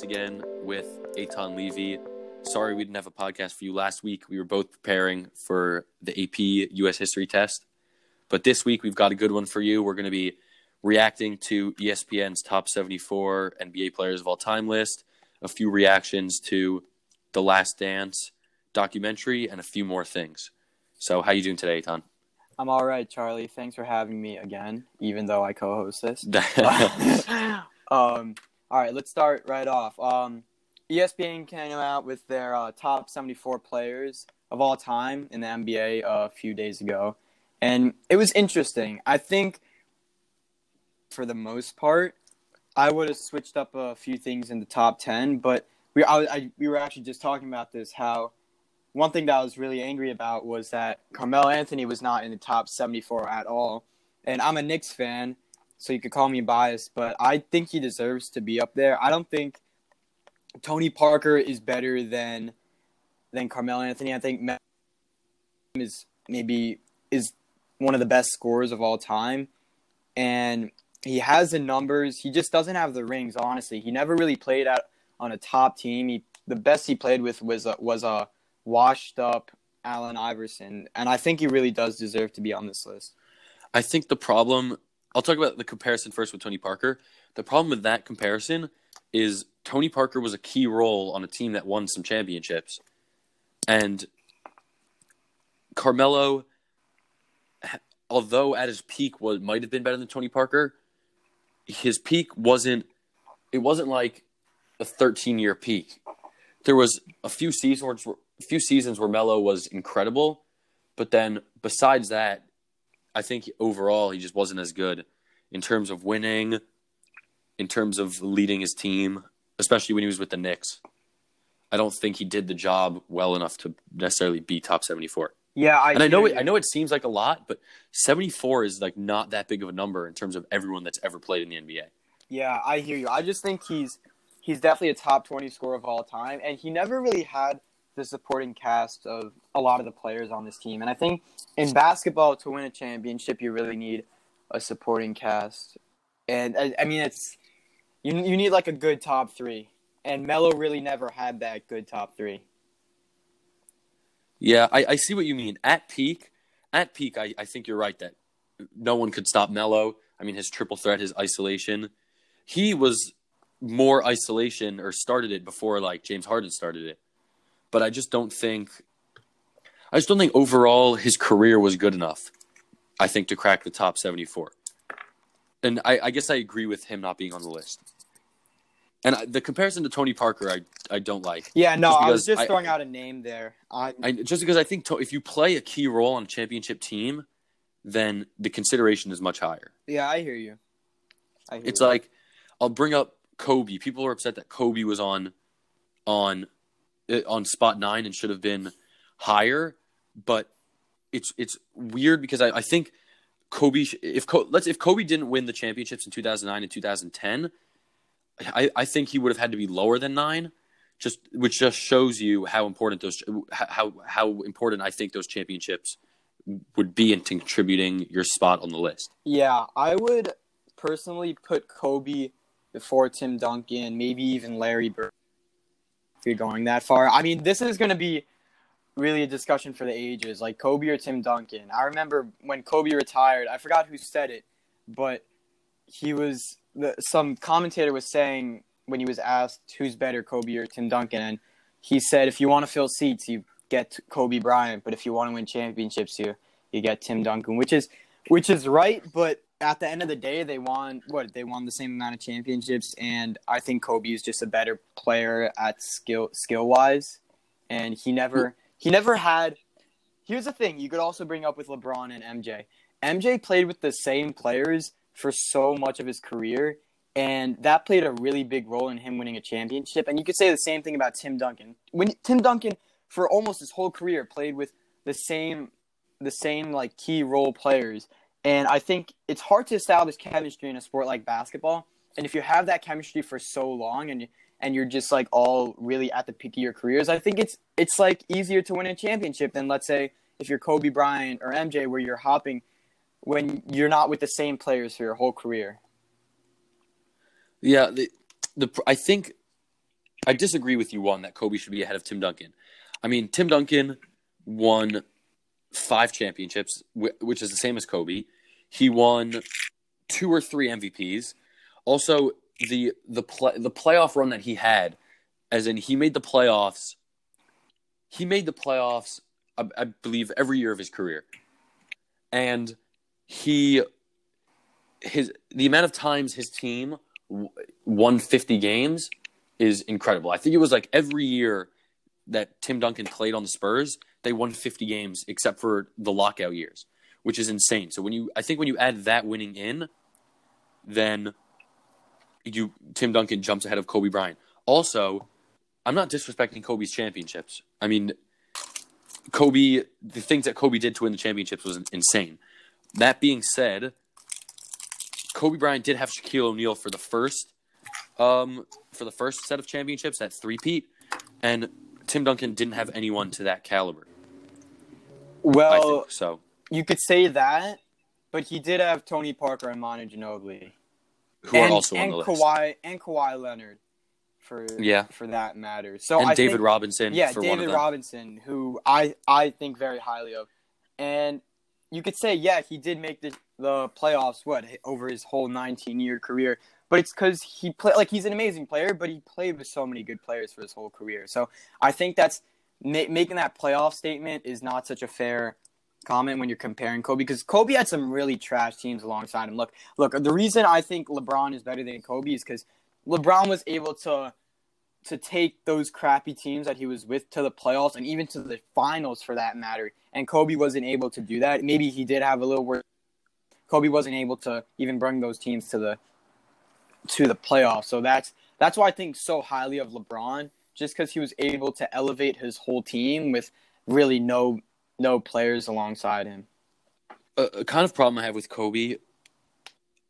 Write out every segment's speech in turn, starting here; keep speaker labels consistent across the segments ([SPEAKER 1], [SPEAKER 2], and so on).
[SPEAKER 1] once again with Aton Levy. Sorry we didn't have a podcast for you last week. We were both preparing for the AP US History test. But this week we've got a good one for you. We're going to be reacting to ESPN's top 74 NBA players of all time list, a few reactions to the Last Dance documentary, and a few more things. So, how you doing today, Aton?
[SPEAKER 2] I'm all right, Charlie. Thanks for having me again, even though I co-host this. um, all right, let's start right off. Um, ESPN came out with their uh, top 74 players of all time in the NBA a few days ago, and it was interesting. I think, for the most part, I would have switched up a few things in the top 10, but we I, I, we were actually just talking about this how one thing that I was really angry about was that Carmelo Anthony was not in the top 74 at all. And I'm a Knicks fan, so you could call me biased, but I think he deserves to be up there. I don't think Tony Parker is better than than Carmelo Anthony. I think Melo is maybe is one of the best scorers of all time, and he has the numbers. He just doesn't have the rings. Honestly, he never really played out on a top team. He the best he played with was a, was a washed up Allen Iverson, and I think he really does deserve to be on this list.
[SPEAKER 1] I think the problem, I'll talk about the comparison first with Tony Parker. The problem with that comparison is Tony Parker was a key role on a team that won some championships. And Carmelo, although at his peak was might have been better than Tony Parker, his peak wasn't it wasn't like a 13 year peak. There was a few seasons a few seasons where Melo was incredible, but then besides that, I think overall he just wasn't as good in terms of winning, in terms of leading his team, especially when he was with the Knicks. I don't think he did the job well enough to necessarily be top 74.
[SPEAKER 2] Yeah, I
[SPEAKER 1] and I know it, I know it seems like a lot, but 74 is like not that big of a number in terms of everyone that's ever played in the NBA.
[SPEAKER 2] Yeah, I hear you. I just think he's he's definitely a top 20 scorer of all time and he never really had the supporting cast of a lot of the players on this team. And I think in basketball to win a championship you really need a supporting cast. And I, I mean it's you you need like a good top 3. And Melo really never had that good top 3.
[SPEAKER 1] Yeah, I, I see what you mean. At peak, at peak, I, I think you're right that no one could stop Melo. I mean, his triple threat, his isolation. He was more isolation or started it before like James Harden started it. But I just don't think I just don't think overall his career was good enough, I think, to crack the top seventy four. And I, I guess I agree with him not being on the list. And I, the comparison to Tony Parker, I I don't like.
[SPEAKER 2] Yeah, no, I was just
[SPEAKER 1] I-
[SPEAKER 2] throwing out a name there. I,
[SPEAKER 1] just because I think to, if you play a key role on a championship team, then the consideration is much higher.
[SPEAKER 2] yeah, I hear you. I hear
[SPEAKER 1] It's
[SPEAKER 2] you.
[SPEAKER 1] like I'll bring up Kobe. People are upset that Kobe was on on on spot nine and should have been higher, but it's it's weird because I, I think Kobe if let's if Kobe didn't win the championships in 2009 and 2010, I, I think he would have had to be lower than nine. Just which just shows you how important those how how important I think those championships would be in contributing your spot on the list.
[SPEAKER 2] Yeah, I would personally put Kobe before Tim Duncan, maybe even Larry Bird. If you're going that far, I mean, this is going to be really a discussion for the ages, like Kobe or Tim Duncan. I remember when Kobe retired. I forgot who said it, but he was the, some commentator was saying when he was asked who's better, Kobe or Tim Duncan, and he said, if you want to fill seats, you get Kobe Bryant, but if you want to win championships, you you get Tim Duncan, which is which is right, but at the end of the day, they won what they won the same amount of championships, and I think Kobe is just a better player at skill skill wise, and he never he never had. Here's the thing: you could also bring up with LeBron and MJ. MJ played with the same players for so much of his career, and that played a really big role in him winning a championship. And you could say the same thing about Tim Duncan. When Tim Duncan, for almost his whole career, played with the same the same like key role players. And I think it's hard to establish chemistry in a sport like basketball. And if you have that chemistry for so long and and you're just like all really at the peak of your careers, I think it's it's like easier to win a championship than let's say if you're Kobe Bryant or MJ where you're hopping when you're not with the same players for your whole career.
[SPEAKER 1] Yeah, the, the I think I disagree with you on that Kobe should be ahead of Tim Duncan. I mean, Tim Duncan won five championships, which is the same as Kobe. He won two or three MVPs. Also, the the play, the playoff run that he had, as in he made the playoffs. He made the playoffs, I, I believe, every year of his career, and he his the amount of times his team won 50 games is incredible. I think it was like every year that Tim Duncan played on the Spurs, they won 50 games except for the lockout years, which is insane. So when you I think when you add that winning in, then you Tim Duncan jumps ahead of Kobe Bryant. Also, I'm not disrespecting Kobe's championships. I mean, Kobe, the things that Kobe did to win the championships was insane. That being said, Kobe Bryant did have Shaquille O'Neal for the first, um, for the first set of championships, that three-peat, and Tim Duncan didn't have anyone to that caliber.
[SPEAKER 2] Well,
[SPEAKER 1] so
[SPEAKER 2] you could say that, but he did have Tony Parker and Manu Ginobili,
[SPEAKER 1] who
[SPEAKER 2] and,
[SPEAKER 1] are also
[SPEAKER 2] and
[SPEAKER 1] on the
[SPEAKER 2] Kawhi
[SPEAKER 1] list.
[SPEAKER 2] and Kawhi Leonard, for
[SPEAKER 1] Yeah.
[SPEAKER 2] for that matter. So
[SPEAKER 1] And
[SPEAKER 2] I
[SPEAKER 1] David
[SPEAKER 2] think,
[SPEAKER 1] Robinson
[SPEAKER 2] yeah,
[SPEAKER 1] for one of
[SPEAKER 2] David
[SPEAKER 1] them.
[SPEAKER 2] Robinson, who I I think very highly of, and you could say yeah he did make the the playoffs what over his whole 19 year career, but it's because he play like he's an amazing player, but he played with so many good players for his whole career. So I think that's ma- making that playoff statement is not such a fair comment when you're comparing Kobe because Kobe had some really trash teams alongside him. Look, look, the reason I think LeBron is better than Kobe is because LeBron was able to to take those crappy teams that he was with to the playoffs and even to the finals for that matter. And Kobe wasn't able to do that. Maybe he did have a little worse. Kobe wasn't able to even bring those teams to the to the playoffs. So that's that's why I think so highly of LeBron, just because he was able to elevate his whole team with really no no players alongside him.
[SPEAKER 1] a, a kind of problem I have with Kobe.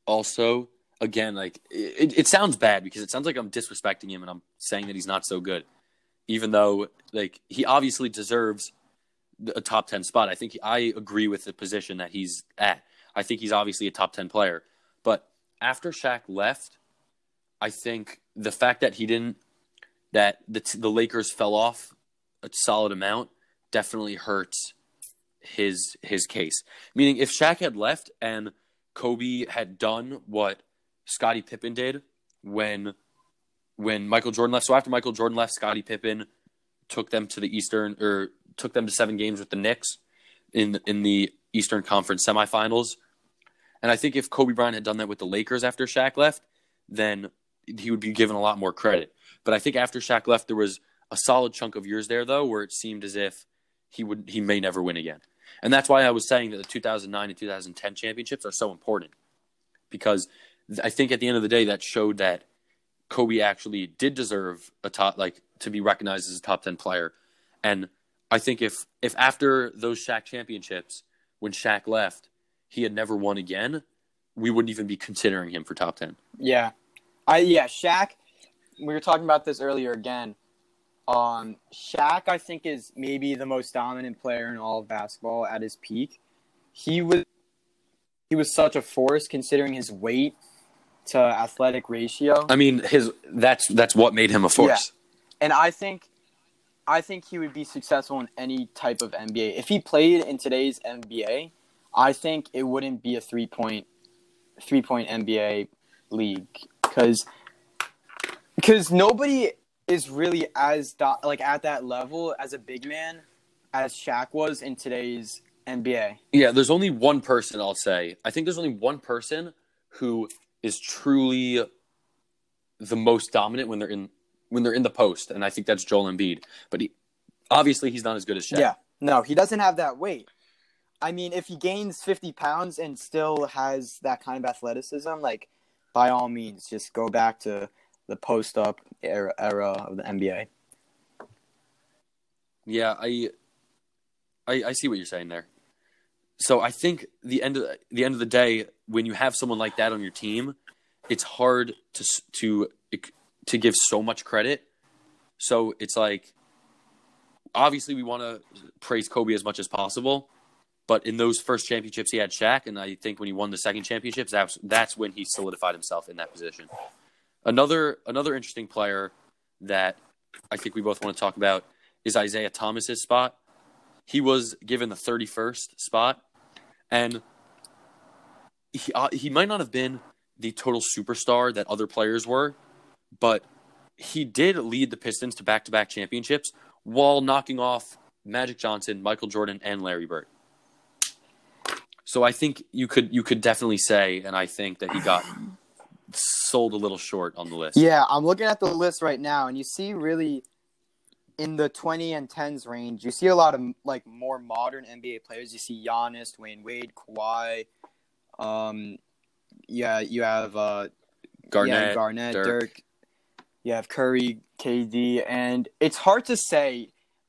[SPEAKER 1] Also, again, like it, it sounds bad because it sounds like I'm disrespecting him and I'm saying that he's not so good, even though like he obviously deserves a top ten spot. I think I agree with the position that he's at. I think he's obviously a top ten player, but after Shaq left, I think the fact that he didn't that the the Lakers fell off a solid amount definitely hurts his his case. Meaning, if Shaq had left and Kobe had done what Scottie Pippen did when when Michael Jordan left. So after Michael Jordan left, Scottie Pippen took them to the Eastern or took them to seven games with the Knicks in in the Eastern Conference semifinals. And I think if Kobe Bryant had done that with the Lakers after Shaq left, then he would be given a lot more credit. But I think after Shaq left, there was a solid chunk of years there though where it seemed as if he would he may never win again. And that's why I was saying that the 2009 and 2010 championships are so important because I think at the end of the day that showed that Kobe actually did deserve a top like to be recognized as a top 10 player. And I think if if after those Shaq championships when Shaq left, he had never won again, we wouldn't even be considering him for top 10.
[SPEAKER 2] Yeah, I yeah Shaq. We were talking about this earlier again. Um, Shaq, I think, is maybe the most dominant player in all of basketball at his peak. He was he was such a force considering his weight to athletic ratio.
[SPEAKER 1] I mean, his that's that's what made him a force.
[SPEAKER 2] and I think I think he would be successful in any type of NBA. If he played in today's NBA, I think it wouldn't be a three point three point NBA league because because nobody is really as do, like at that level as a big man as Shaq was in today's NBA.
[SPEAKER 1] Yeah, there's only one person I'll say. I think there's only one person who is truly the most dominant when they're in when they're in the post, and I think that's Joel Embiid. But he, obviously, he's not as good as Shaq.
[SPEAKER 2] Yeah, no, he doesn't have that weight. I mean, if he gains 50 pounds and still has that kind of athleticism, like by all means, just go back to the post up era, era of the NBA.
[SPEAKER 1] Yeah, I, I, I see what you're saying there. So I think the end of the end of the day, when you have someone like that on your team, it's hard to to to give so much credit. So it's like, obviously, we want to praise Kobe as much as possible, But in those first championships, he had Shaq, and I think when he won the second championships, that's that's when he solidified himself in that position. Another another interesting player that I think we both want to talk about is Isiah Thomas's spot. He was given the 31st spot, and he uh, he might not have been the total superstar that other players were, but he did lead the Pistons to back-to-back championships while knocking off Magic Johnson, Michael Jordan, and Larry Bird. So I think you could you could definitely say, and I think that he got sold a little short on the list.
[SPEAKER 2] Yeah, I'm looking at the list right now, and you see really in the 20 and 10s range, you see a lot of like more modern NBA players. You see Giannis, Dwyane Wade, Kawhi. Um, yeah, you have uh,
[SPEAKER 1] Garnett,
[SPEAKER 2] yeah, Garnett,
[SPEAKER 1] Dirk.
[SPEAKER 2] Dirk. You have Curry, KD, and it's hard to say.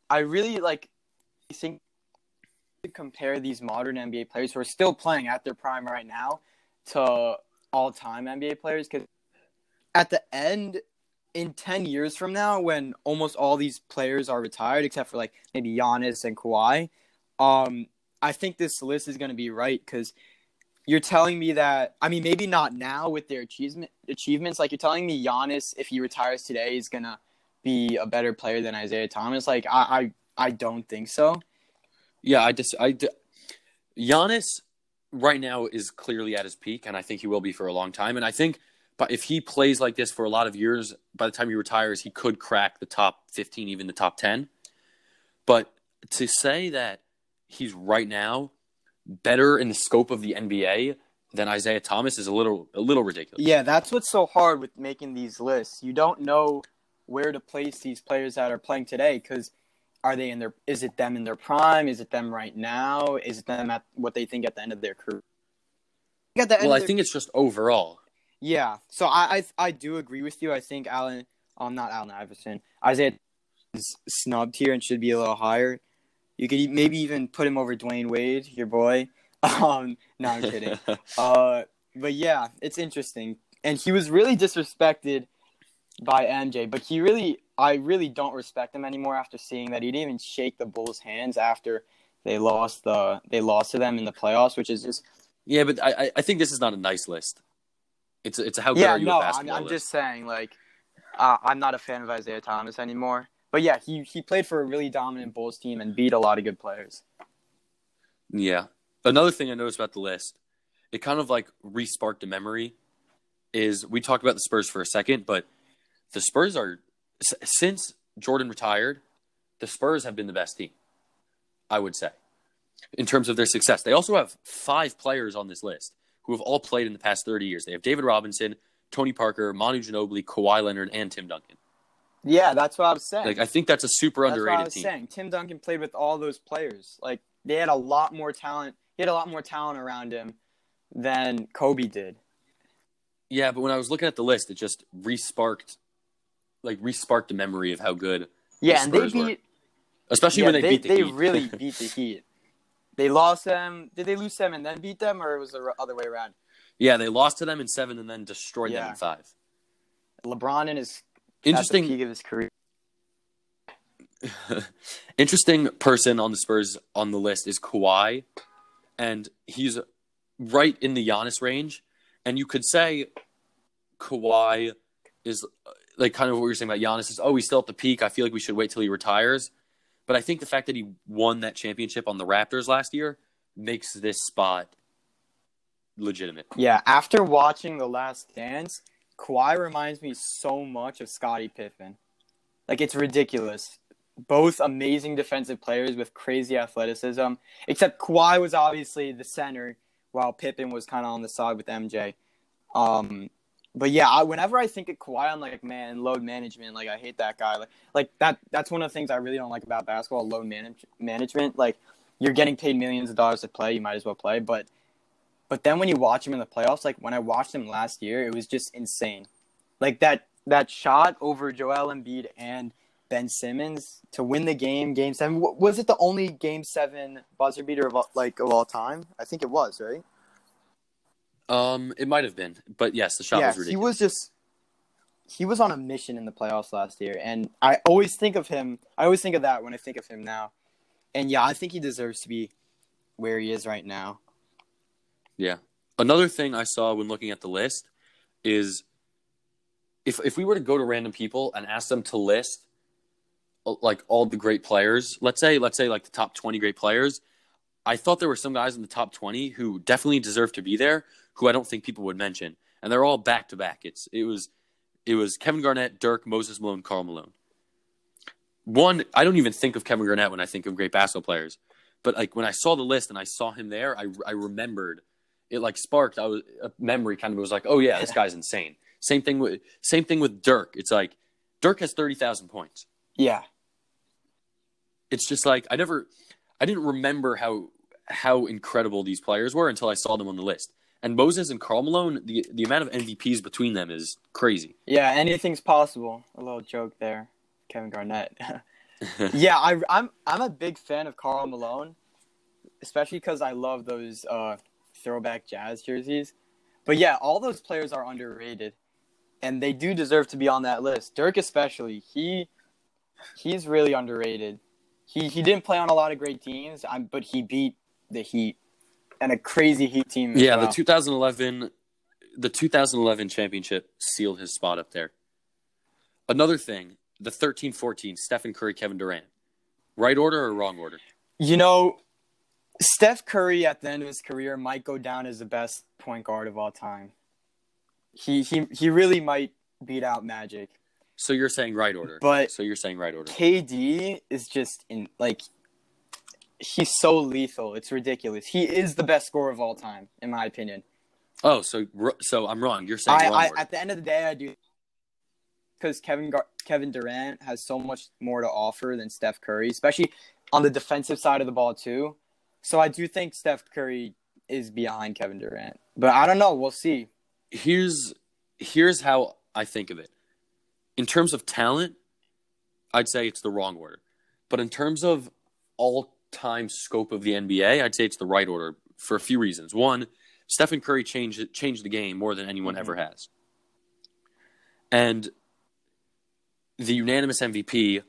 [SPEAKER 2] I really like think to compare these modern NBA players who are still playing at their prime right now to all-time NBA players because at the end in 10 years from now when almost all these players are retired except for like maybe Giannis and Kawhi um I think this list is going to be right cuz you're telling me that I mean maybe not now with their achievement achievements like you're telling me Giannis if he retires today is to be a better player than Isiah Thomas like I I, I don't think so
[SPEAKER 1] Yeah, I just I Giannis right now is clearly at his peak, and I think he will be for a long time. And I think, but if he plays like this for a lot of years, by the time he retires, he could crack the top fifteen, even the top ten. But to say that he's right now better in the scope of the NBA than Isiah Thomas is a little a little ridiculous.
[SPEAKER 2] Yeah, that's what's so hard with making these lists. You don't know where to place these players that are playing today because are they in their is it them in their prime? Is it them right now? Is it them at what they think at the end of their career? At the end
[SPEAKER 1] Well, I
[SPEAKER 2] their-
[SPEAKER 1] think it's just overall.
[SPEAKER 2] yeah. So I, I I do agree with you. I think Allen, um, not Allen Iverson, Isiah is snubbed here and should be a little higher. You could maybe even put him over Dwyane Wade, your boy. Um, no, I'm kidding. Uh, but yeah, it's interesting, and he was really disrespected by MJ. But he really, I really don't respect him anymore after seeing that he didn't even shake the Bulls' hands after they lost the they lost to them in the playoffs, which is just
[SPEAKER 1] yeah, but I I- think this is not a nice list. It's a, it's a how good
[SPEAKER 2] yeah.
[SPEAKER 1] are you
[SPEAKER 2] No,
[SPEAKER 1] at
[SPEAKER 2] I'm, I'm
[SPEAKER 1] list.
[SPEAKER 2] just saying like uh, I'm not a fan of Isiah Thomas anymore. But yeah, he he played for a really dominant Bulls team and beat a lot of good players.
[SPEAKER 1] Yeah. Another thing I noticed about the list, it kind of like resparked a memory. Is we talked about the Spurs for a second, but the Spurs are since Jordan retired, the Spurs have been the best team. I would say, in terms of their success. They also have five players on this list who have all played in the past thirty years. They have David Robinson, Tony Parker, Manu Ginobili, Kawhi Leonard, and Tim Duncan.
[SPEAKER 2] Yeah, that's what I was saying.
[SPEAKER 1] Like I think that's a super
[SPEAKER 2] That's what I
[SPEAKER 1] underrated
[SPEAKER 2] was
[SPEAKER 1] team.
[SPEAKER 2] saying. Tim Duncan played with all those players. Like they had a lot more talent. He had a lot more talent around him than Kobe did.
[SPEAKER 1] Yeah, but when I was looking at the list, it just resparked, like resparked a memory of how good,
[SPEAKER 2] Yeah, and they
[SPEAKER 1] Spurs were.
[SPEAKER 2] beat.
[SPEAKER 1] especially
[SPEAKER 2] yeah,
[SPEAKER 1] when they,
[SPEAKER 2] they,
[SPEAKER 1] beat the
[SPEAKER 2] they
[SPEAKER 1] Heat.
[SPEAKER 2] really beat the Heat. They lost them. Did they lose them and then beat them, or was it the other way around?
[SPEAKER 1] yeah, they lost to them in seven and then destroyed them in five.
[SPEAKER 2] LeBron and his
[SPEAKER 1] Interesting,
[SPEAKER 2] peak of his career.
[SPEAKER 1] interesting person on the Spurs on the list is Kawhi, and he's right in the Giannis range. And you could say Kawhi is like kind of what you're saying about Giannis is oh he's still at the peak. I feel like we should wait till he retires. But I think the fact that he won that championship on the Raptors last year makes this spot legitimate.
[SPEAKER 2] Yeah, after watching The Last Dance, Kawhi reminds me so much of Scottie Pippen. Like it's ridiculous. Both amazing defensive players with crazy athleticism. Except Kawhi was obviously the center, while Pippen was kind of on the side with MJ. Um, but yeah, I, whenever I think of Kawhi, I'm like, man, load management. Like I hate that guy. Like, like that. That's one of the things I really don't like about basketball. Load manage- management. Like you're getting paid millions of dollars to play, you might as well play. But but then when you watch him in the playoffs, like when I watched him last year, it was just insane. Like that that shot over Joel Embiid and Ben Simmons to win the game, Game Seven. Was it the only Game Seven buzzer beater of all, like of all time? I think it was, right?
[SPEAKER 1] Um, it might have been, but yes, the shot
[SPEAKER 2] yeah,
[SPEAKER 1] was
[SPEAKER 2] he was just he was on a mission in the playoffs last year, and I always think of him. I always think of that when I think of him now. And yeah, I think he deserves to be where he is right now.
[SPEAKER 1] Yeah. Another thing I saw when looking at the list is if if we were to go to random people and ask them to list uh, like all the great players, let's say let's say like the top 20 great players, I thought there were some guys in the top 20 who definitely deserve to be there who I don't think people would mention. And they're all back to back. It's it was it was Kevin Garnett, Dirk, Moses Malone, Karl Malone. One, I don't even think of Kevin Garnett when I think of great basketball players. But like when I saw the list and I saw him there, I I remembered it like sparked I was a memory kind of was like, "Oh yeah, this guy's insane." Same thing with same thing with Dirk. It's like Dirk has 30,000 points.
[SPEAKER 2] Yeah.
[SPEAKER 1] It's just like I never I didn't remember how how incredible these players were until I saw them on the list. And Moses and Karl Malone, the the amount of MVPs between them is crazy.
[SPEAKER 2] Yeah, anything's possible. A little joke there, Kevin Garnett. yeah, I, I'm I'm a big fan of Karl Malone, especially because I love those uh, throwback Jazz jerseys. But yeah, all those players are underrated, and they do deserve to be on that list. Dirk especially, he he's really underrated. He he didn't play on a lot of great teams, um, but he beat the Heat and a crazy Heat team.
[SPEAKER 1] Yeah,
[SPEAKER 2] well.
[SPEAKER 1] the 2011 the 2011 championship sealed his spot up there. Another thing, the 13-14 Stephen Curry, Kevin Durant. Right order or wrong order?
[SPEAKER 2] You know, Steph Curry at the end of his career might go down as the best point guard of all time. He he he really might beat out Magic.
[SPEAKER 1] So you're saying right order.
[SPEAKER 2] But-
[SPEAKER 1] so you're saying right order.
[SPEAKER 2] KD is just in like he's so lethal. It's ridiculous. He is the best scorer of all time, in my opinion.
[SPEAKER 1] Oh, so so I'm wrong. You're saying
[SPEAKER 2] I, I at the end of the day, I do because Kevin Gar- Kevin Durant has so much more to offer than Steph Curry, especially on the defensive side of the ball too. So I do think Steph Curry is behind Kevin Durant, but I don't know. We'll see.
[SPEAKER 1] here's here's how I think of it. In terms of talent, I'd say it's the wrong order. But in terms of all time scope of the NBA, I'd say it's the right order for a few reasons. One, Stephen Curry changed changed the game more than anyone
[SPEAKER 2] Mhm.
[SPEAKER 1] ever has. And the unanimous MVP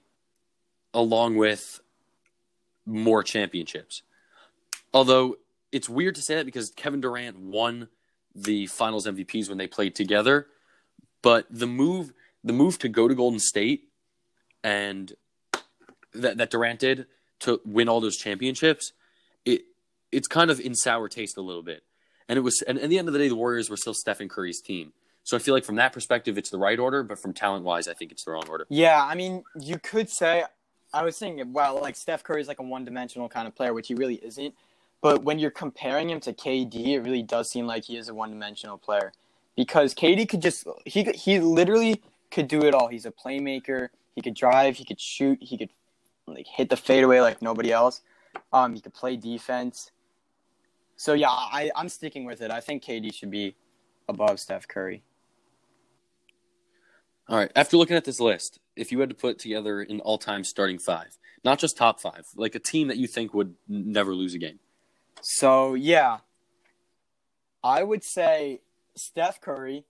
[SPEAKER 1] along with more championships. Although it's weird to say that because Kevin Durant won the Finals MVPs when they played together, but the move the move to go to Golden State and that that Durant did to win all those championships, it it's kind of in sour taste a little bit. And it was and at the end of the day the Warriors were still Stephen Curry's team. So I feel like from that perspective it's the right order, but from talent wise I think it's the wrong order.
[SPEAKER 2] Yeah, I mean, you could say I was thinking, well, like Steph Curry is like a one-dimensional kind of player, which he really isn't. But when you're comparing him to KD, it really does seem like he is a one-dimensional player because KD could just he he literally could do it all. He's a playmaker. He could drive. He could shoot. He could like hit the fadeaway like nobody else. Um, he could play defense. So yeah, I I'm sticking with it. I think KD should be above Steph Curry.
[SPEAKER 1] All right. After looking at this list, if you had to put together an all-time starting five, not just top five, like a team that you think would never lose a game.
[SPEAKER 2] So yeah, I would say Steph Curry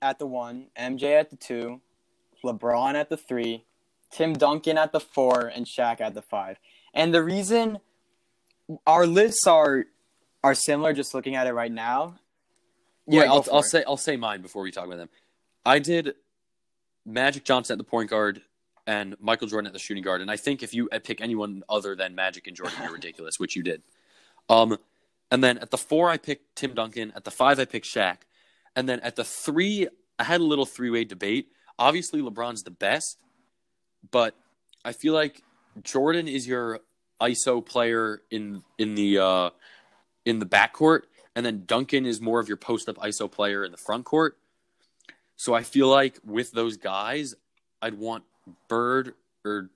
[SPEAKER 2] at the one, MJ at the two, LeBron at the three, Tim Duncan at the four, and Shaq at the five. And the reason our lists are are similar, just looking at it right now.
[SPEAKER 1] Yeah,
[SPEAKER 2] go
[SPEAKER 1] I'll, I'll say I'll say mine before we talk about them. I did Magic Johnson at the point guard and Michael Jordan at the shooting guard, and I think if you pick anyone other than Magic and Jordan, you're ridiculous, which you did. Um, and then at the four, I picked Tim Duncan. At the five, I picked Shaq, and then at the three, I had a little three way debate. Obviously, LeBron's the best, but I feel like Jordan is your ISO player in in the uh, in the backcourt, and then Duncan is more of your post up ISO player in the front court. So I feel like with those guys, I'd want Bird or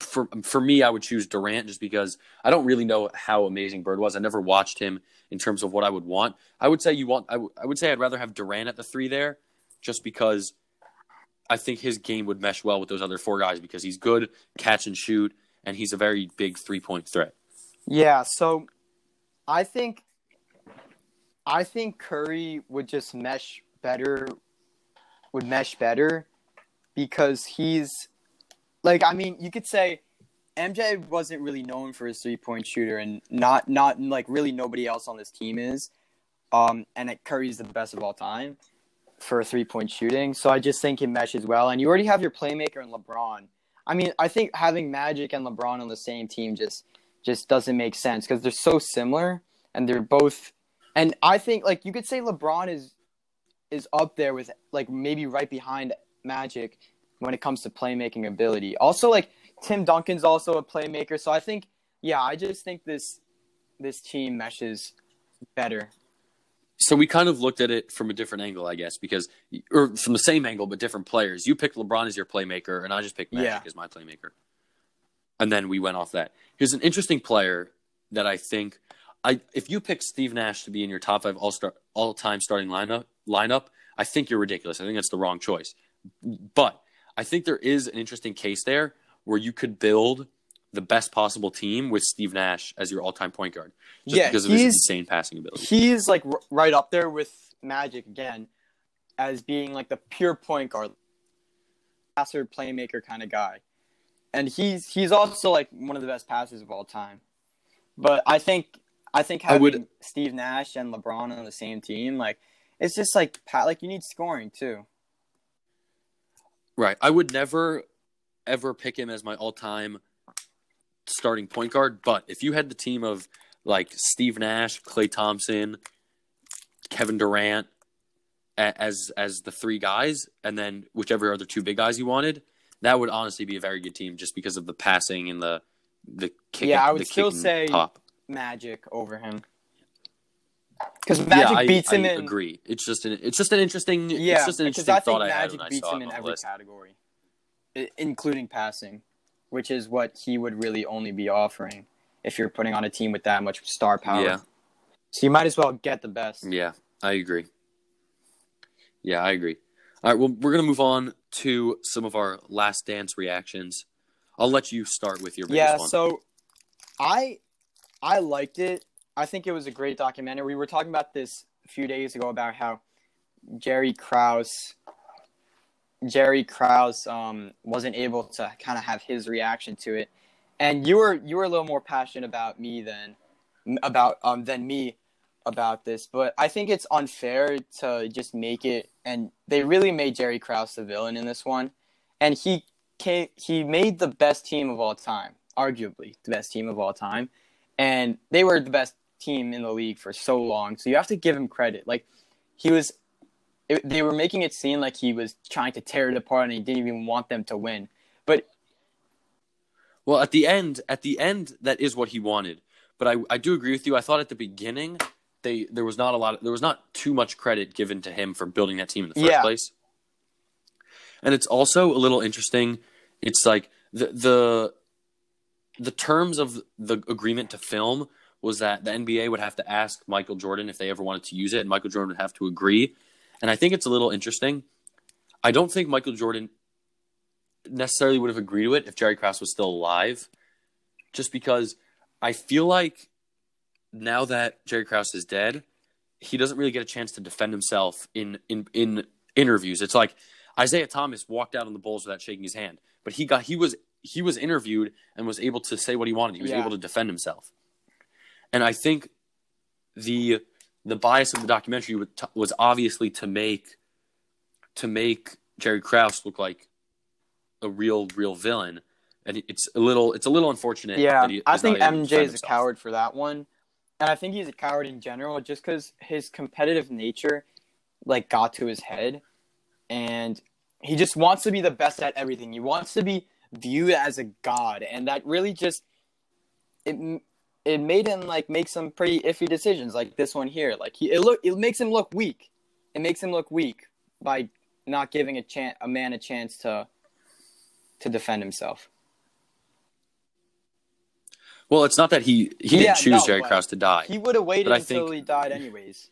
[SPEAKER 1] for for me, I would choose Durant just because I don't really know how amazing Bird was. I never watched him in terms of what I would want. I would say you want. I, w- I would say I'd rather have Durant at the three there, just because I think his game would mesh well with those other four guys because he's good catch and shoot, and he's a very big three point threat.
[SPEAKER 2] Yeah, so I think I think Curry would just mesh better would mesh better because he's like I mean, you could say MJ wasn't really known for his three point shooter, and not not like really nobody else on this team is. Um, and Curry's the best of all time for three point shooting. So I just think it meshes well. And you already have your playmaker in LeBron. I mean, I think having Magic and LeBron on the same team just just doesn't make sense because they're so similar and they're both. And I think like you could say LeBron is is up there with like maybe right behind Magic when it comes to playmaking ability. Also, like Tim Duncan's also a playmaker, so I think yeah, I just think this this team meshes better.
[SPEAKER 1] So we kind of looked at it from a different angle, I guess, because or from the same angle but different players. You picked LeBron as your playmaker, and I just picked Magic
[SPEAKER 2] Yeah.
[SPEAKER 1] as my playmaker. And then we went off that. Here's an interesting player that I think I if you pick Steve Nash to be in your top five all star all time starting lineup lineup, I think you're ridiculous. I think that's the wrong choice. But I think there is an interesting case there where you could build the best possible team with Steve Nash as your all time point guard. Just
[SPEAKER 2] Yeah,
[SPEAKER 1] because of his insane passing ability.
[SPEAKER 2] He's like r- right up there with Magic again as being like the pure point guard, passer playmaker kind of guy. And he's he's also like one of the best passers of all time. But I think I think
[SPEAKER 1] I
[SPEAKER 2] having
[SPEAKER 1] would-
[SPEAKER 2] Steve Nash and LeBron on the same team like it's just like like you need scoring too.
[SPEAKER 1] Right. I would never ever pick him as my all-time starting point guard, but if you had the team of like Steve Nash, Klay Thompson, Kevin Durant as as the three guys and then whichever other two big guys you wanted, that would honestly be a very good team just because of the passing and the the kick
[SPEAKER 2] Yeah, I would still say-
[SPEAKER 1] pop.
[SPEAKER 2] Magic over him. Cuz Magic
[SPEAKER 1] yeah, I,
[SPEAKER 2] beats him
[SPEAKER 1] I
[SPEAKER 2] in
[SPEAKER 1] agree. It's just an it's just an interesting
[SPEAKER 2] Yeah,
[SPEAKER 1] it's just an
[SPEAKER 2] because
[SPEAKER 1] interesting
[SPEAKER 2] I think
[SPEAKER 1] thought I had
[SPEAKER 2] Magic beats him in every
[SPEAKER 1] list.
[SPEAKER 2] category, including passing, which is what he would really only be offering if you're putting on a team with that much star power.
[SPEAKER 1] Yeah.
[SPEAKER 2] So you might as well get the best.
[SPEAKER 1] Yeah, I agree. Yeah, I agree. All right, well, we're gonna move on to some of our last dance reactions. I'll let you start with your
[SPEAKER 2] Yeah,
[SPEAKER 1] one.
[SPEAKER 2] so I I liked it. I think it was a great documentary. We were talking about this a few days ago about how Jerry Krause Jerry Krause um, wasn't able to kind of have his reaction to it, and you were you were a little more passionate about me than about um than me about this. But I think it's unfair to just make it, and they really made Jerry Krause the villain in this one, and he came, he made the best team of all time, arguably the best team of all time, and they were the best team in the league for so long. So you have to give him credit. Like he was, it, they were making it seem like he was trying to tear it apart, and he didn't even want them to win. But
[SPEAKER 1] well, at the end, at the end, that is what he wanted. But I, I do agree with you. I thought at the beginning they there was not a lot. Of, there was not too much credit given to him for building that team in the first
[SPEAKER 2] Yeah.
[SPEAKER 1] place. And it's also a little interesting. It's like the the the terms of the agreement to film was that the NBA would have to ask Michael Jordan if they ever wanted to use it, and Michael Jordan would have to agree. And I think it's a little interesting. I don't think Michael Jordan necessarily would have agreed to it if Jerry Krause was still alive, just because I feel like now that Jerry Krause is dead, he doesn't really get a chance to defend himself in in in interviews. It's like Isiah Thomas walked out on the Bulls without shaking his hand, but he got he was he was interviewed and was able to say what he wanted. He was
[SPEAKER 2] Yeah.
[SPEAKER 1] able to defend himself, and I think the the bias of the documentary was, was obviously to make to make Jerry Krause look like a real real villain, and it's a little it's a little unfortunate.
[SPEAKER 2] yeah,
[SPEAKER 1] that he
[SPEAKER 2] I think
[SPEAKER 1] not able to
[SPEAKER 2] MJ is a coward for that one, and I think he's a coward in general, just because his competitive nature, like, got to his head, and he just wants to be the best at everything. He wants to be viewed as a god, and that really just it it made him like make some pretty iffy decisions, like this one here. Like he it look it makes him look weak. It makes him look weak by not giving a chance a man a chance to to defend himself.
[SPEAKER 1] Well, it's not that he he
[SPEAKER 2] Yeah,
[SPEAKER 1] didn't choose
[SPEAKER 2] no,
[SPEAKER 1] Jerry Krause to die.
[SPEAKER 2] He would have waited until
[SPEAKER 1] think-
[SPEAKER 2] he died anyways.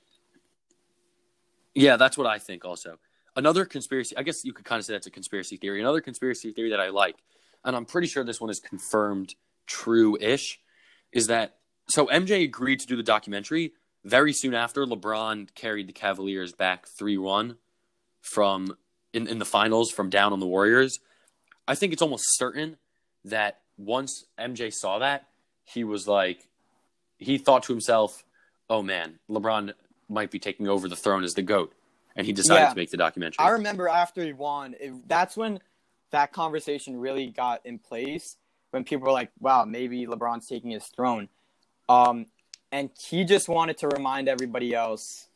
[SPEAKER 1] Yeah, that's what I think also. Another conspiracy, I guess you could kind of say that's a conspiracy theory. Another conspiracy theory that I like, and I'm pretty sure this one is confirmed true ish, is that so MJ agreed to do the documentary. Very soon after, LeBron carried the Cavaliers back 3 1 from in, in the finals from down on the Warriors. I think it's almost certain that once MJ saw that, he was like, he thought to himself, "Oh man, LeBron might be taking over the throne as the goat," and he decided
[SPEAKER 2] Yeah.
[SPEAKER 1] to make the documentary.
[SPEAKER 2] I remember after he won, it, that's when that conversation really got in place. When people were like, "Wow, maybe LeBron's taking his throne," um, and he just wanted to remind everybody else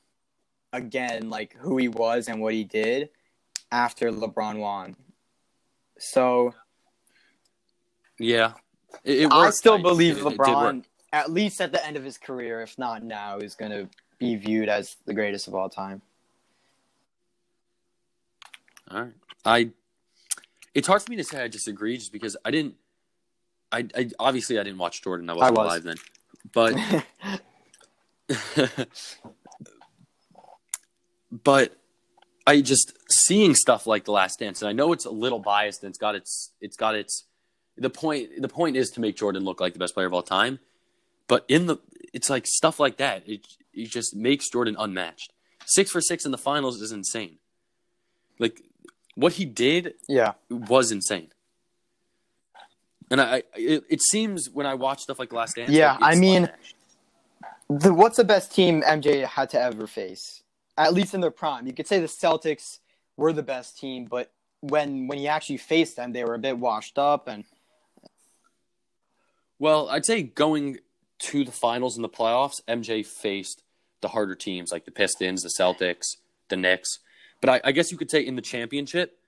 [SPEAKER 2] again, like who he was and what he did after LeBron won. So
[SPEAKER 1] yeah, it, it
[SPEAKER 2] I still believe
[SPEAKER 1] it.
[SPEAKER 2] LeBron, at least at the end of his career, if not now, is going to be viewed as the greatest of all time.
[SPEAKER 1] All right. I it's hard for me to say I disagree just because I didn't I, I obviously I didn't watch Jordan. I wasn't
[SPEAKER 2] was.
[SPEAKER 1] alive then. But but I just seeing stuff like The Last Dance and I know it's a little biased and it's got its it's got its the point the point is to make Jordan look like the best player of all time. But in the it's like stuff like that. It it just makes Jordan unmatched. 6 for 6 in the finals is insane. Like what he did
[SPEAKER 2] yeah.
[SPEAKER 1] was insane. And I, I it, it seems when I watch stuff like Last Dance,
[SPEAKER 2] Yeah,
[SPEAKER 1] like,
[SPEAKER 2] I mean- The, what's the best team MJ had to ever face? At least in their prime. You could say the Celtics were the best team, but when when he actually faced them, they were a bit washed up and
[SPEAKER 1] well, I'd say going to the finals and the playoffs, MJ faced the harder teams like the Pistons, the Celtics, the Knicks. But I, I guess you could say in the championship,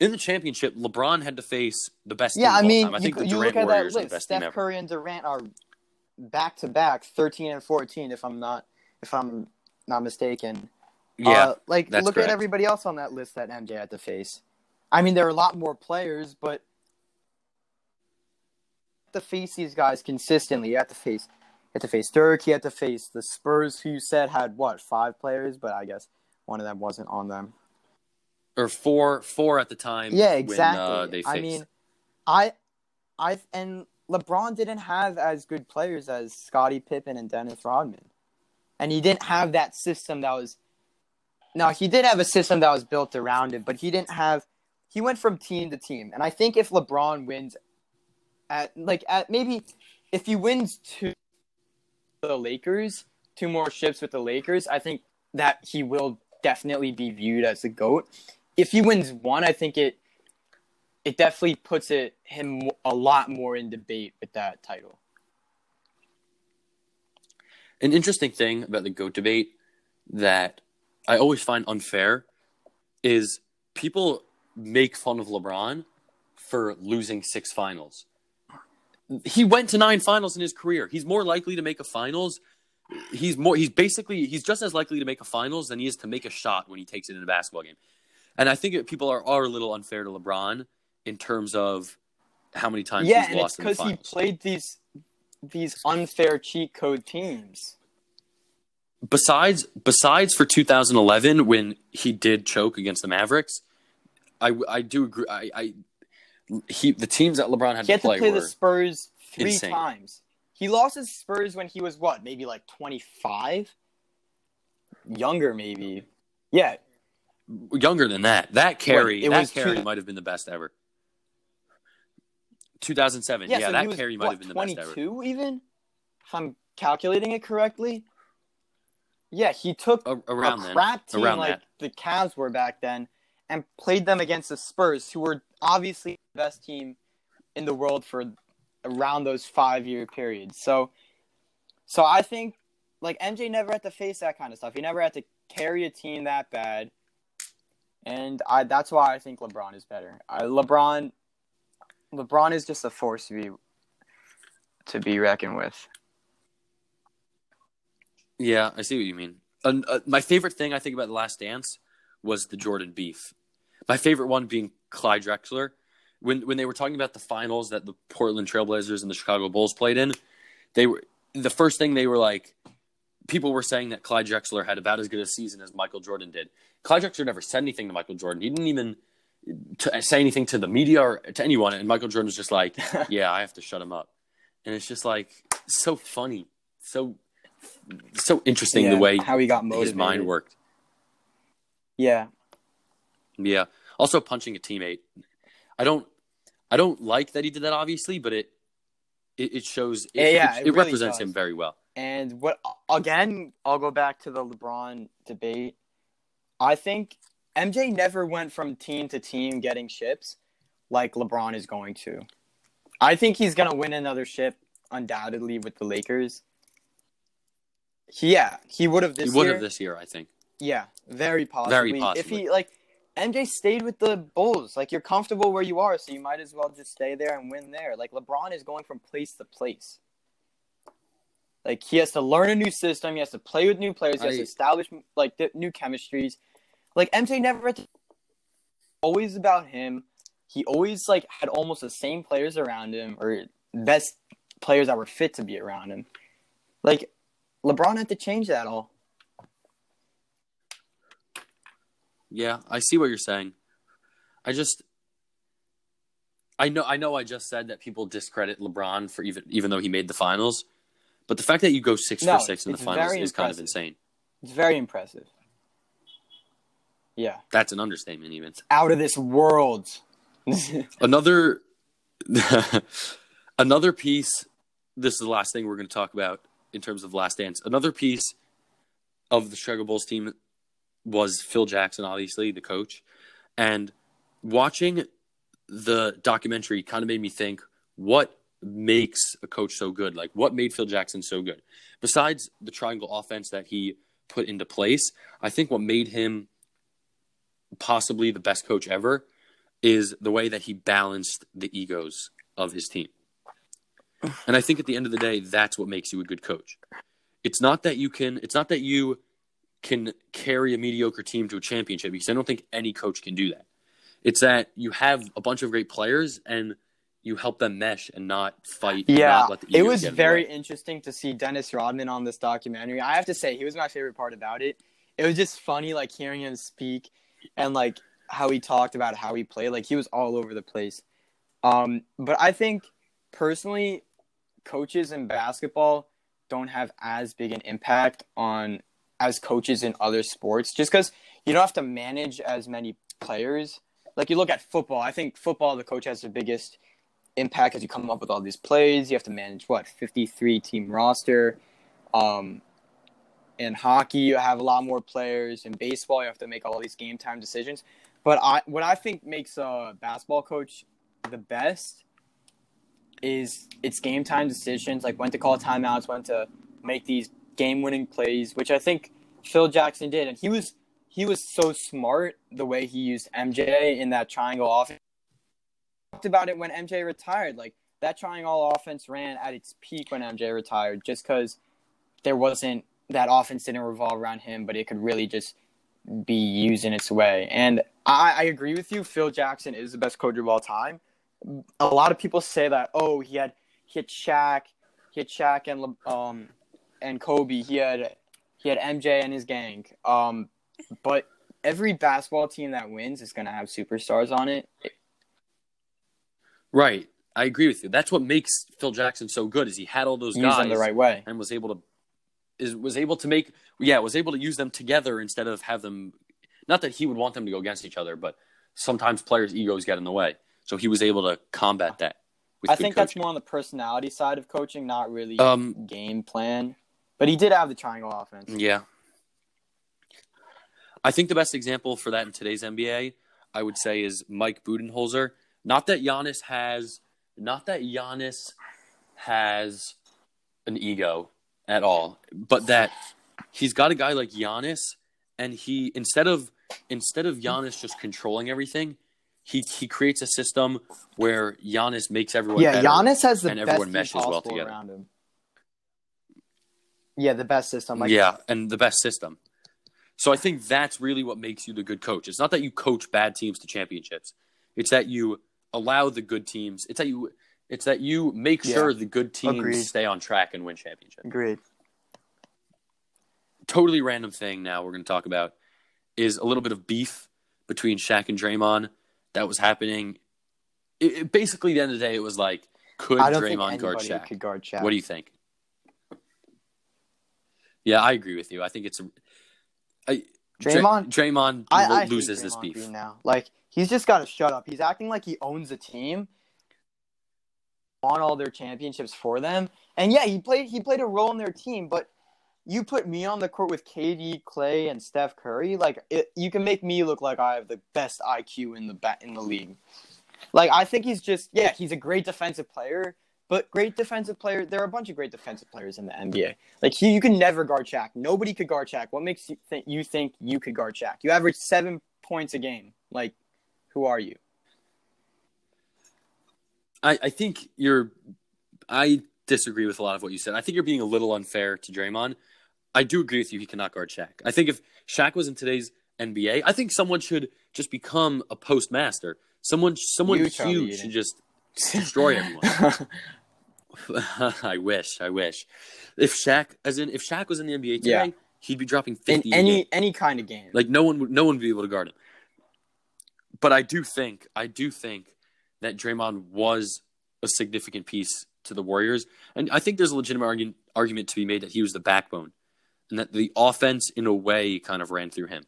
[SPEAKER 1] in the championship, LeBron had to face the best.
[SPEAKER 2] yeah,
[SPEAKER 1] team
[SPEAKER 2] I mean.
[SPEAKER 1] I
[SPEAKER 2] you,
[SPEAKER 1] think the
[SPEAKER 2] you look at that
[SPEAKER 1] Warriors the
[SPEAKER 2] list. Steph
[SPEAKER 1] ever.
[SPEAKER 2] Curry and Durant are back to back, thirteen and fourteen, if I'm not if I'm not mistaken.
[SPEAKER 1] Yeah,
[SPEAKER 2] Uh, like look
[SPEAKER 1] correct.
[SPEAKER 2] at everybody else on that list that MJ had to face. I mean, there are a lot more players, but you to face these guys consistently. You have to face, you have to face Dirk. You have to face the Spurs, who you said had what five players, but I guess one of them wasn't on them.
[SPEAKER 1] Or four, four at the time.
[SPEAKER 2] Yeah,
[SPEAKER 1] when,
[SPEAKER 2] exactly.
[SPEAKER 1] uh, they
[SPEAKER 2] I mean, I, I and LeBron didn't have as good players as Scottie Pippen and Dennis Rodman, and he didn't have that system that was. No, he did have a system that was built around it, but he didn't have. He went from team to team, and I think if LeBron wins, at like at maybe, if he wins two, the Lakers, two more ships with the Lakers, I think that he will definitely be viewed as the goat. If he wins one, I think it it definitely puts it him a lot more in debate with that title.
[SPEAKER 1] An interesting thing about the GOAT debate that I always find unfair is people make fun of LeBron for losing six finals. He went to nine finals in his career. He's more likely to make a finals. He's more he's basically he's just as likely to make a finals than he is to make a shot when he takes it in a basketball game. And I think people are, are a little unfair to LeBron in terms of how many times
[SPEAKER 2] yeah,
[SPEAKER 1] he's
[SPEAKER 2] and
[SPEAKER 1] lost
[SPEAKER 2] because he played these these unfair cheat code teams.
[SPEAKER 1] besides besides for 2011 when he did choke against the Mavericks, I I do agree. I, I he the teams that LeBron had
[SPEAKER 2] He
[SPEAKER 1] to play,
[SPEAKER 2] to play
[SPEAKER 1] were
[SPEAKER 2] the Spurs three
[SPEAKER 1] insane.
[SPEAKER 2] times. He lost his Spurs when he was what, maybe like twenty five, younger maybe. Yeah,
[SPEAKER 1] younger than that. That carry, that carry
[SPEAKER 2] two-
[SPEAKER 1] might have been the best ever. 2007,
[SPEAKER 2] yeah.
[SPEAKER 1] yeah,
[SPEAKER 2] so
[SPEAKER 1] that carry might
[SPEAKER 2] what,
[SPEAKER 1] have been the best ever.
[SPEAKER 2] even, if I'm calculating it correctly. Yeah, he took
[SPEAKER 1] A- around
[SPEAKER 2] a
[SPEAKER 1] then,
[SPEAKER 2] crap team
[SPEAKER 1] around
[SPEAKER 2] like
[SPEAKER 1] that.
[SPEAKER 2] the Cavs were back then, and played them against the Spurs, who were obviously the best team in the world for around those five year periods. So, so I think like MJ never had to face that kind of stuff. He never had to carry a team that bad, and I that's why I think LeBron is better. I, LeBron, LeBron is just a force to be to be reckoned with.
[SPEAKER 1] Yeah, I see what you mean. Uh, my favorite thing I think about The Last Dance was the Jordan beef. My favorite one being Clyde Drexler. When when they were talking about the finals that the Portland Trailblazers and the Chicago Bulls played in, they were the first thing they were like. People were saying that Clyde Drexler had about as good a season as Michael Jordan did. Clyde Drexler never said anything to Michael Jordan. He didn't even to uh, say anything to the media or to anyone. And Michael Jordan was just like, "Yeah, I have to shut him up." And it's just like so funny, so so interesting the way
[SPEAKER 2] how he got motivated.
[SPEAKER 1] his mind worked.
[SPEAKER 2] Yeah,
[SPEAKER 1] Yeah. Also punching a teammate. I don't I don't like that he did that obviously, but it it, it shows. It,
[SPEAKER 2] Yeah,
[SPEAKER 1] it,
[SPEAKER 2] it
[SPEAKER 1] it
[SPEAKER 2] really
[SPEAKER 1] represents
[SPEAKER 2] does.
[SPEAKER 1] him very well.
[SPEAKER 2] And what again? I'll go back to the LeBron debate. I think MJ never went from team to team getting ships like LeBron is going to. I think he's gonna win another ship undoubtedly with the Lakers. He- yeah, he would have this
[SPEAKER 1] he would have this year, I think.
[SPEAKER 2] Yeah, very possibly.
[SPEAKER 1] Very
[SPEAKER 2] If he like MJ stayed with the Bulls, like you're comfortable where you are, so you might as well just stay there and win there. Like LeBron is going from place to place. Like he has to learn a new system, he has to play with new players, he has
[SPEAKER 1] I-
[SPEAKER 2] to establish like new chemistries. Like MJ never had to- always about him. He always like had almost the same players around him or best players that were fit to be around him. Like LeBron had to change that all.
[SPEAKER 1] Yeah, I see what you're saying. I just I know I know I just said that people discredit LeBron for even even though he made the finals. But the fact that you go six
[SPEAKER 2] No,
[SPEAKER 1] for six in the finals is kind of insane.
[SPEAKER 2] It's very impressive. Yeah.
[SPEAKER 1] That's an understatement even.
[SPEAKER 2] Out of this world.
[SPEAKER 1] Another another piece this is the last thing we're going to talk about in terms of last dance. Another piece of the Chicago Bulls team was Phil Jackson obviously, the coach. And watching the documentary kind of made me think what makes a coach so good? Like what made Phil Jackson so good? Besides the triangle offense that he put into place, I think what made him possibly the best coach ever is the way that he balanced the egos of his team. And I think at the end of the day, that's what makes you a good coach. It's not that you can it's not that you can carry a mediocre team to a championship because I don't think any coach can do that. It's that you have a bunch of great players and you help them mesh and not fight.
[SPEAKER 2] yeah.
[SPEAKER 1] not
[SPEAKER 2] It was
[SPEAKER 1] get in the
[SPEAKER 2] very
[SPEAKER 1] way.
[SPEAKER 2] interesting to see Dennis Rodman on this documentary. I have to say, he was my favorite part about it. It was just funny, like hearing him speak and like how he talked about how he played. Like he was all over the place. Um, but I think personally, coaches in basketball don't have as big an impact on as coaches in other sports just because you don't have to manage as many players. Like you look at football, I think football, the coach has the biggest impact as you come up with all these plays. You have to manage what, 53 team roster. Um, in hockey, you have a lot more players. In baseball, you have to make all these game time decisions. But I, what I think makes a basketball coach the best is it's game time decisions, like when to call timeouts, when to make these game winning plays, which I think Phil Jackson did, and he was he was so smart the way he used MJ in that triangle offense. About it when MJ retired, like that triangle offense ran at its peak when MJ retired, just because there wasn't that offense didn't revolve around him, but it could really just be used in its way. And I, I agree with you. Phil Jackson is the best coach of all time. A lot of people say that. Oh, he had he had Shaq, he had Shaq and um and Kobe. He had he had MJ and his gang. Um, but every basketball team that wins is gonna have superstars on it.
[SPEAKER 1] Right. I agree with you. That's what makes Phil Jackson so good is he had all those
[SPEAKER 2] Use
[SPEAKER 1] guys
[SPEAKER 2] them the right way.
[SPEAKER 1] and was able to is was able to make yeah was able to use them together instead of have them not that he would want them to go against each other but sometimes players egos get in the way so he was able to combat that with
[SPEAKER 2] I think that's more on the personality side of coaching, not really
[SPEAKER 1] um
[SPEAKER 2] game plan. But he did have the triangle offense.
[SPEAKER 1] yeah I think the best example for that in today's NBA I would say is Mike Budenholzer not that Giannis has not that Giannis has an ego at all, but that he's got a guy like Giannis, and he instead of instead of Giannis just controlling everything, he he creates a system where Giannis makes everyone
[SPEAKER 2] Yeah. Giannis has the
[SPEAKER 1] and
[SPEAKER 2] best
[SPEAKER 1] everyone meshes well together.
[SPEAKER 2] around him. Yeah, the best system. Like,
[SPEAKER 1] yeah, and the best system. So I think that's really what makes you the good coach. It's not that you coach bad teams to championships. It's that you allow the good teams. It's that you. It's that you make
[SPEAKER 2] Yeah.
[SPEAKER 1] sure the good teams
[SPEAKER 2] Agreed.
[SPEAKER 1] stay on track and win championships.
[SPEAKER 2] Agreed.
[SPEAKER 1] totally random thing now we're going to talk about is a little bit of beef between Shaq and Draymond that was happening. It, it- basically, at the end of the day, it was like, could Draymond guard Shaq?
[SPEAKER 2] could guard Shaq.
[SPEAKER 1] What do you think? Yeah, I agree with you. I think it's a. I, Dra-
[SPEAKER 2] Draymond?
[SPEAKER 1] Draymond
[SPEAKER 2] I, I
[SPEAKER 1] loses this beef.
[SPEAKER 2] Now. Like he's just got to shut up. He's acting like he owns the team. won all their championships for them. And yeah, he played he played a role in their team, but you put me on the court with KD, Klay, and Steph Curry, like it, you can make me look like I have the best IQ in the in the league. Like I think he's just yeah, he's a great defensive player, but great defensive player. There are a bunch of great defensive players in the NBA. Like he, you can never guard Shaq. Nobody could guard Shaq. What makes you think you think you could guard Shaq? You average seven points a game. Like, who are you?
[SPEAKER 1] I, I think you're. I disagree with a lot of what you said. I think you're being a little unfair to Draymond. I do agree with you. He cannot guard Shaq. I think if Shaq was in today's NBA, I think someone should just become a postmaster. Someone, someone
[SPEAKER 2] You,
[SPEAKER 1] huge should just destroy everyone. I wish. I wish. If Shaq, as in, if Shaq was in the NBA today,
[SPEAKER 2] Yeah.
[SPEAKER 1] he'd be dropping
[SPEAKER 2] in
[SPEAKER 1] fifty. game.
[SPEAKER 2] any any kind of game.
[SPEAKER 1] Like no one would no one would be able to guard him. But I do think I do think that Draymond was a significant piece to the Warriors, and I think there's a legitimate argument argument to be made that he was the backbone, and that the offense in a way kind of ran through him.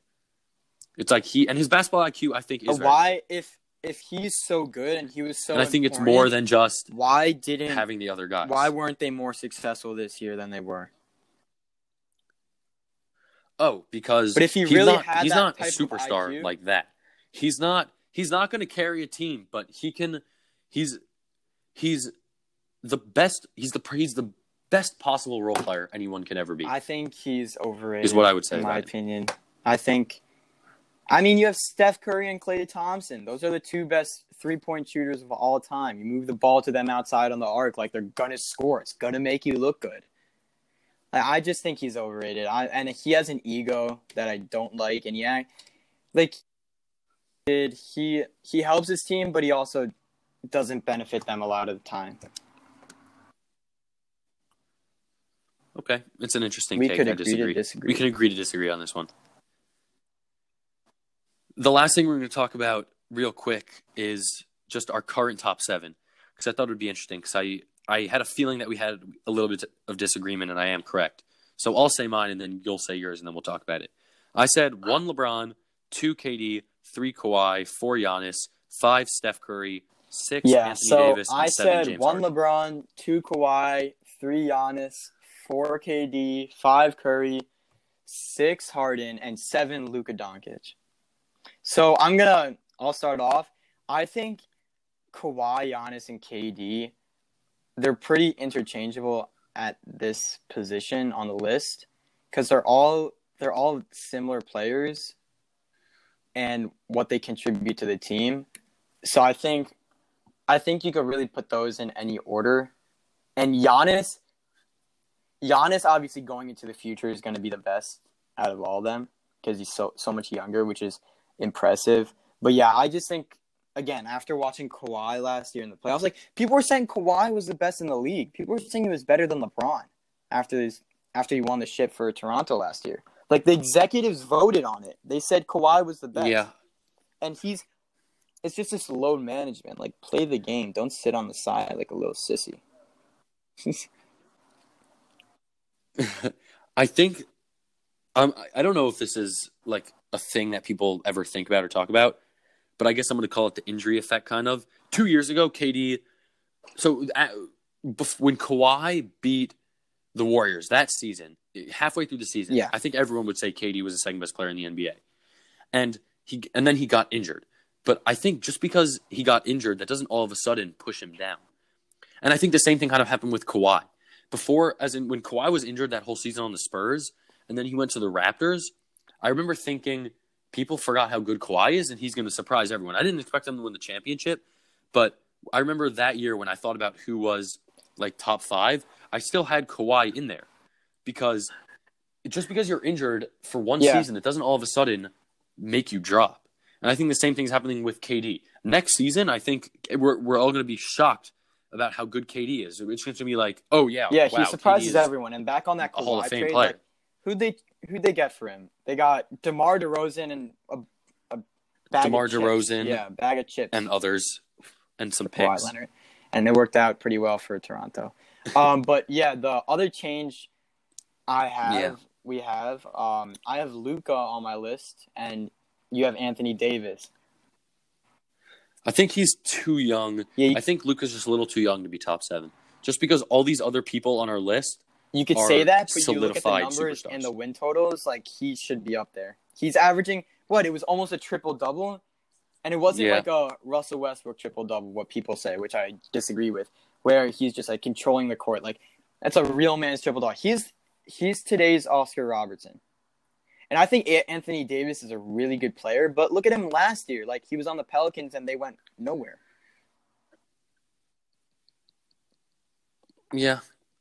[SPEAKER 1] It's like he and his basketball IQ I think is
[SPEAKER 2] But
[SPEAKER 1] very
[SPEAKER 2] why if if he's so good and he was so
[SPEAKER 1] and I think it's more than just
[SPEAKER 2] why didn't
[SPEAKER 1] having the other guys.
[SPEAKER 2] why weren't they more successful this year than they were?
[SPEAKER 1] Oh, because
[SPEAKER 2] But if he
[SPEAKER 1] he's
[SPEAKER 2] really
[SPEAKER 1] not, he's not a superstar
[SPEAKER 2] IQ
[SPEAKER 1] like that. He's not he's not going to carry a team, but he can he's he's the best he's the he's the best possible role player anyone can ever be.
[SPEAKER 2] I think he's overrated.
[SPEAKER 1] Is what I would say
[SPEAKER 2] in my opinion. I think. I mean, you have Steph Curry and Klay Thompson. Those are the two best three point shooters of all time. You move the ball to them outside on the arc, like they're gonna score. It's gonna make you look good. I, I just think he's overrated. I, and he has an ego that I don't like. And yeah, like he he helps his team, but he also doesn't benefit them a lot of the time.
[SPEAKER 1] okay, it's an interesting
[SPEAKER 2] We
[SPEAKER 1] take.
[SPEAKER 2] could
[SPEAKER 1] I
[SPEAKER 2] agree to
[SPEAKER 1] disagree.
[SPEAKER 2] disagree.
[SPEAKER 1] We can agree to disagree on this one. The last thing we're going to talk about real quick is just our current top seven because I thought it would be interesting because I I had a feeling that we had a little bit of disagreement and I am correct. So I'll say mine and then you'll say yours and then we'll talk about it. I said one LeBron, two KD, three Kawhi, four Giannis, five Steph Curry, six
[SPEAKER 2] Yeah,
[SPEAKER 1] Anthony
[SPEAKER 2] so
[SPEAKER 1] Davis, and
[SPEAKER 2] I
[SPEAKER 1] seven
[SPEAKER 2] said
[SPEAKER 1] James
[SPEAKER 2] one
[SPEAKER 1] Harden.
[SPEAKER 2] LeBron, two Kawhi, three Giannis, four KD, five Curry, six Harden, and seven Luka Doncic. So I'm gonna. I'll start off. I think Kawhi, Giannis, and KD, they're pretty interchangeable at this position on the list because they're all they're all similar players and what they contribute to the team. So I think I think you could really put those in any order. And Giannis, Giannis obviously going into the future is going to be the best out of all of them because he's so so much younger, which is impressive. But yeah, I just think again after watching Kawhi last year in the playoffs, like people were saying Kawhi was the best in the league. People were saying he was better than LeBron after this after he won the ship for Toronto last year. Like the executives voted on it. They said Kawhi was the best
[SPEAKER 1] Yeah,
[SPEAKER 2] and he's it's just this load management. Like play the game. Don't sit on the side like a little sissy.
[SPEAKER 1] I think um, I- don't know if this is like a thing that people ever think about or talk about, but I guess I'm going to call it the injury effect. Kind of two years ago, KD. So uh, bef- when Kawhi beat the Warriors that season, halfway through the season,
[SPEAKER 2] Yeah.
[SPEAKER 1] I think everyone would say KD was the second best player in the NBA, and he and then he got injured. But I think just because he got injured, that doesn't all of a sudden push him down. And I think the same thing kind of happened with Kawhi. Before, as in when Kawhi was injured that whole season on the Spurs, and then he went to the Raptors, I remember thinking people forgot how good Kawhi is, and he's going to surprise everyone. I didn't expect him to win the championship, but I remember that year when I thought about who was like top five, I still had Kawhi in there because just because you're injured for one
[SPEAKER 2] Yeah.
[SPEAKER 1] season, it doesn't all of a sudden make you drop. And I think the same thing's happening with KD. Next season, I think we're, we're all going to be shocked about how good KD is. It's going to be like, oh, yeah.
[SPEAKER 2] Yeah,
[SPEAKER 1] wow,
[SPEAKER 2] he surprises everyone. And back on that
[SPEAKER 1] a Hall of Fame
[SPEAKER 2] trade,
[SPEAKER 1] player.
[SPEAKER 2] like, who they who they get for him? They got DeMar DeRozan and a, a bag
[SPEAKER 1] DeMar
[SPEAKER 2] of chips.
[SPEAKER 1] DeRozan
[SPEAKER 2] Yeah, bag of chips.
[SPEAKER 1] and others and some
[SPEAKER 2] Kawhi
[SPEAKER 1] picks.
[SPEAKER 2] Leonard. And it worked out pretty well for Toronto. Um, but yeah, the other change I have,
[SPEAKER 1] Yeah.
[SPEAKER 2] we have, um, I have Luka on my list, and you have Anthony Davis.
[SPEAKER 1] I think he's too young.
[SPEAKER 2] Yeah,
[SPEAKER 1] I think Luka's just a little too young to be top seven. Just because all these other people on our list,
[SPEAKER 2] You could say that, but you look at the numbers
[SPEAKER 1] superstars.
[SPEAKER 2] and the win totals, like he should be up there. He's averaging what? It was almost a triple double, and it wasn't
[SPEAKER 1] Yeah.
[SPEAKER 2] like a Russell Westbrook triple double, what people say, which I disagree with, where he's just like controlling the court. Like that's a real man's triple double. He's he's today's Oscar Robertson, and I think Anthony Davis is a really good player. But look at him last year; like he was on the Pelicans and they went nowhere.
[SPEAKER 1] yeah,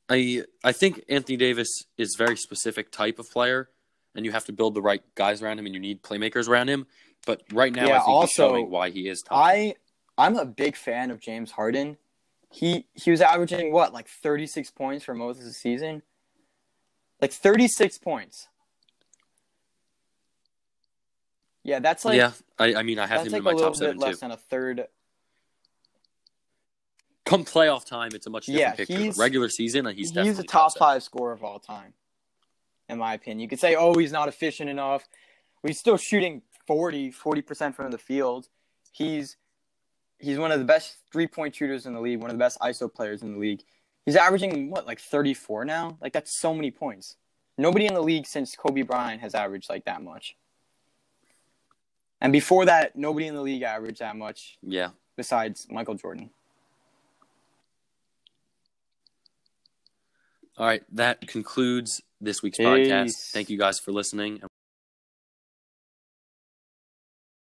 [SPEAKER 1] I I think Anthony Davis is very specific type of player, and you have to build the right guys around him, and you need playmakers around him. But right now,
[SPEAKER 2] Yeah,
[SPEAKER 1] I think
[SPEAKER 2] also,
[SPEAKER 1] he's showing why he is top.
[SPEAKER 2] I I'm a big fan of James Harden. He he was averaging what like 36 points for most of the season. Like 36 points. Yeah, that's like
[SPEAKER 1] yeah, I, I mean, I have him
[SPEAKER 2] like
[SPEAKER 1] in my top seven
[SPEAKER 2] less than a third.
[SPEAKER 1] Come playoff time, it's a much different
[SPEAKER 2] Yeah,
[SPEAKER 1] picture.
[SPEAKER 2] he's-
[SPEAKER 1] regular season, he's
[SPEAKER 2] He's,
[SPEAKER 1] definitely
[SPEAKER 2] a top
[SPEAKER 1] seven.
[SPEAKER 2] five scorer of all time, in my opinion. You could say, oh, he's not efficient enough. He's still shooting 40 percent from the field. He's he's one of the best three point shooters in the league. One of the best ISO players in the league. He's averaging what like 34 now. Like that's so many points. Nobody in the league since Kobe Bryant has averaged like that much. And before that, nobody in the league averaged that much
[SPEAKER 1] Yeah.
[SPEAKER 2] besides Michael Jordan.
[SPEAKER 1] All right, that concludes this week's
[SPEAKER 2] Peace.
[SPEAKER 1] podcast. Thank you guys for listening.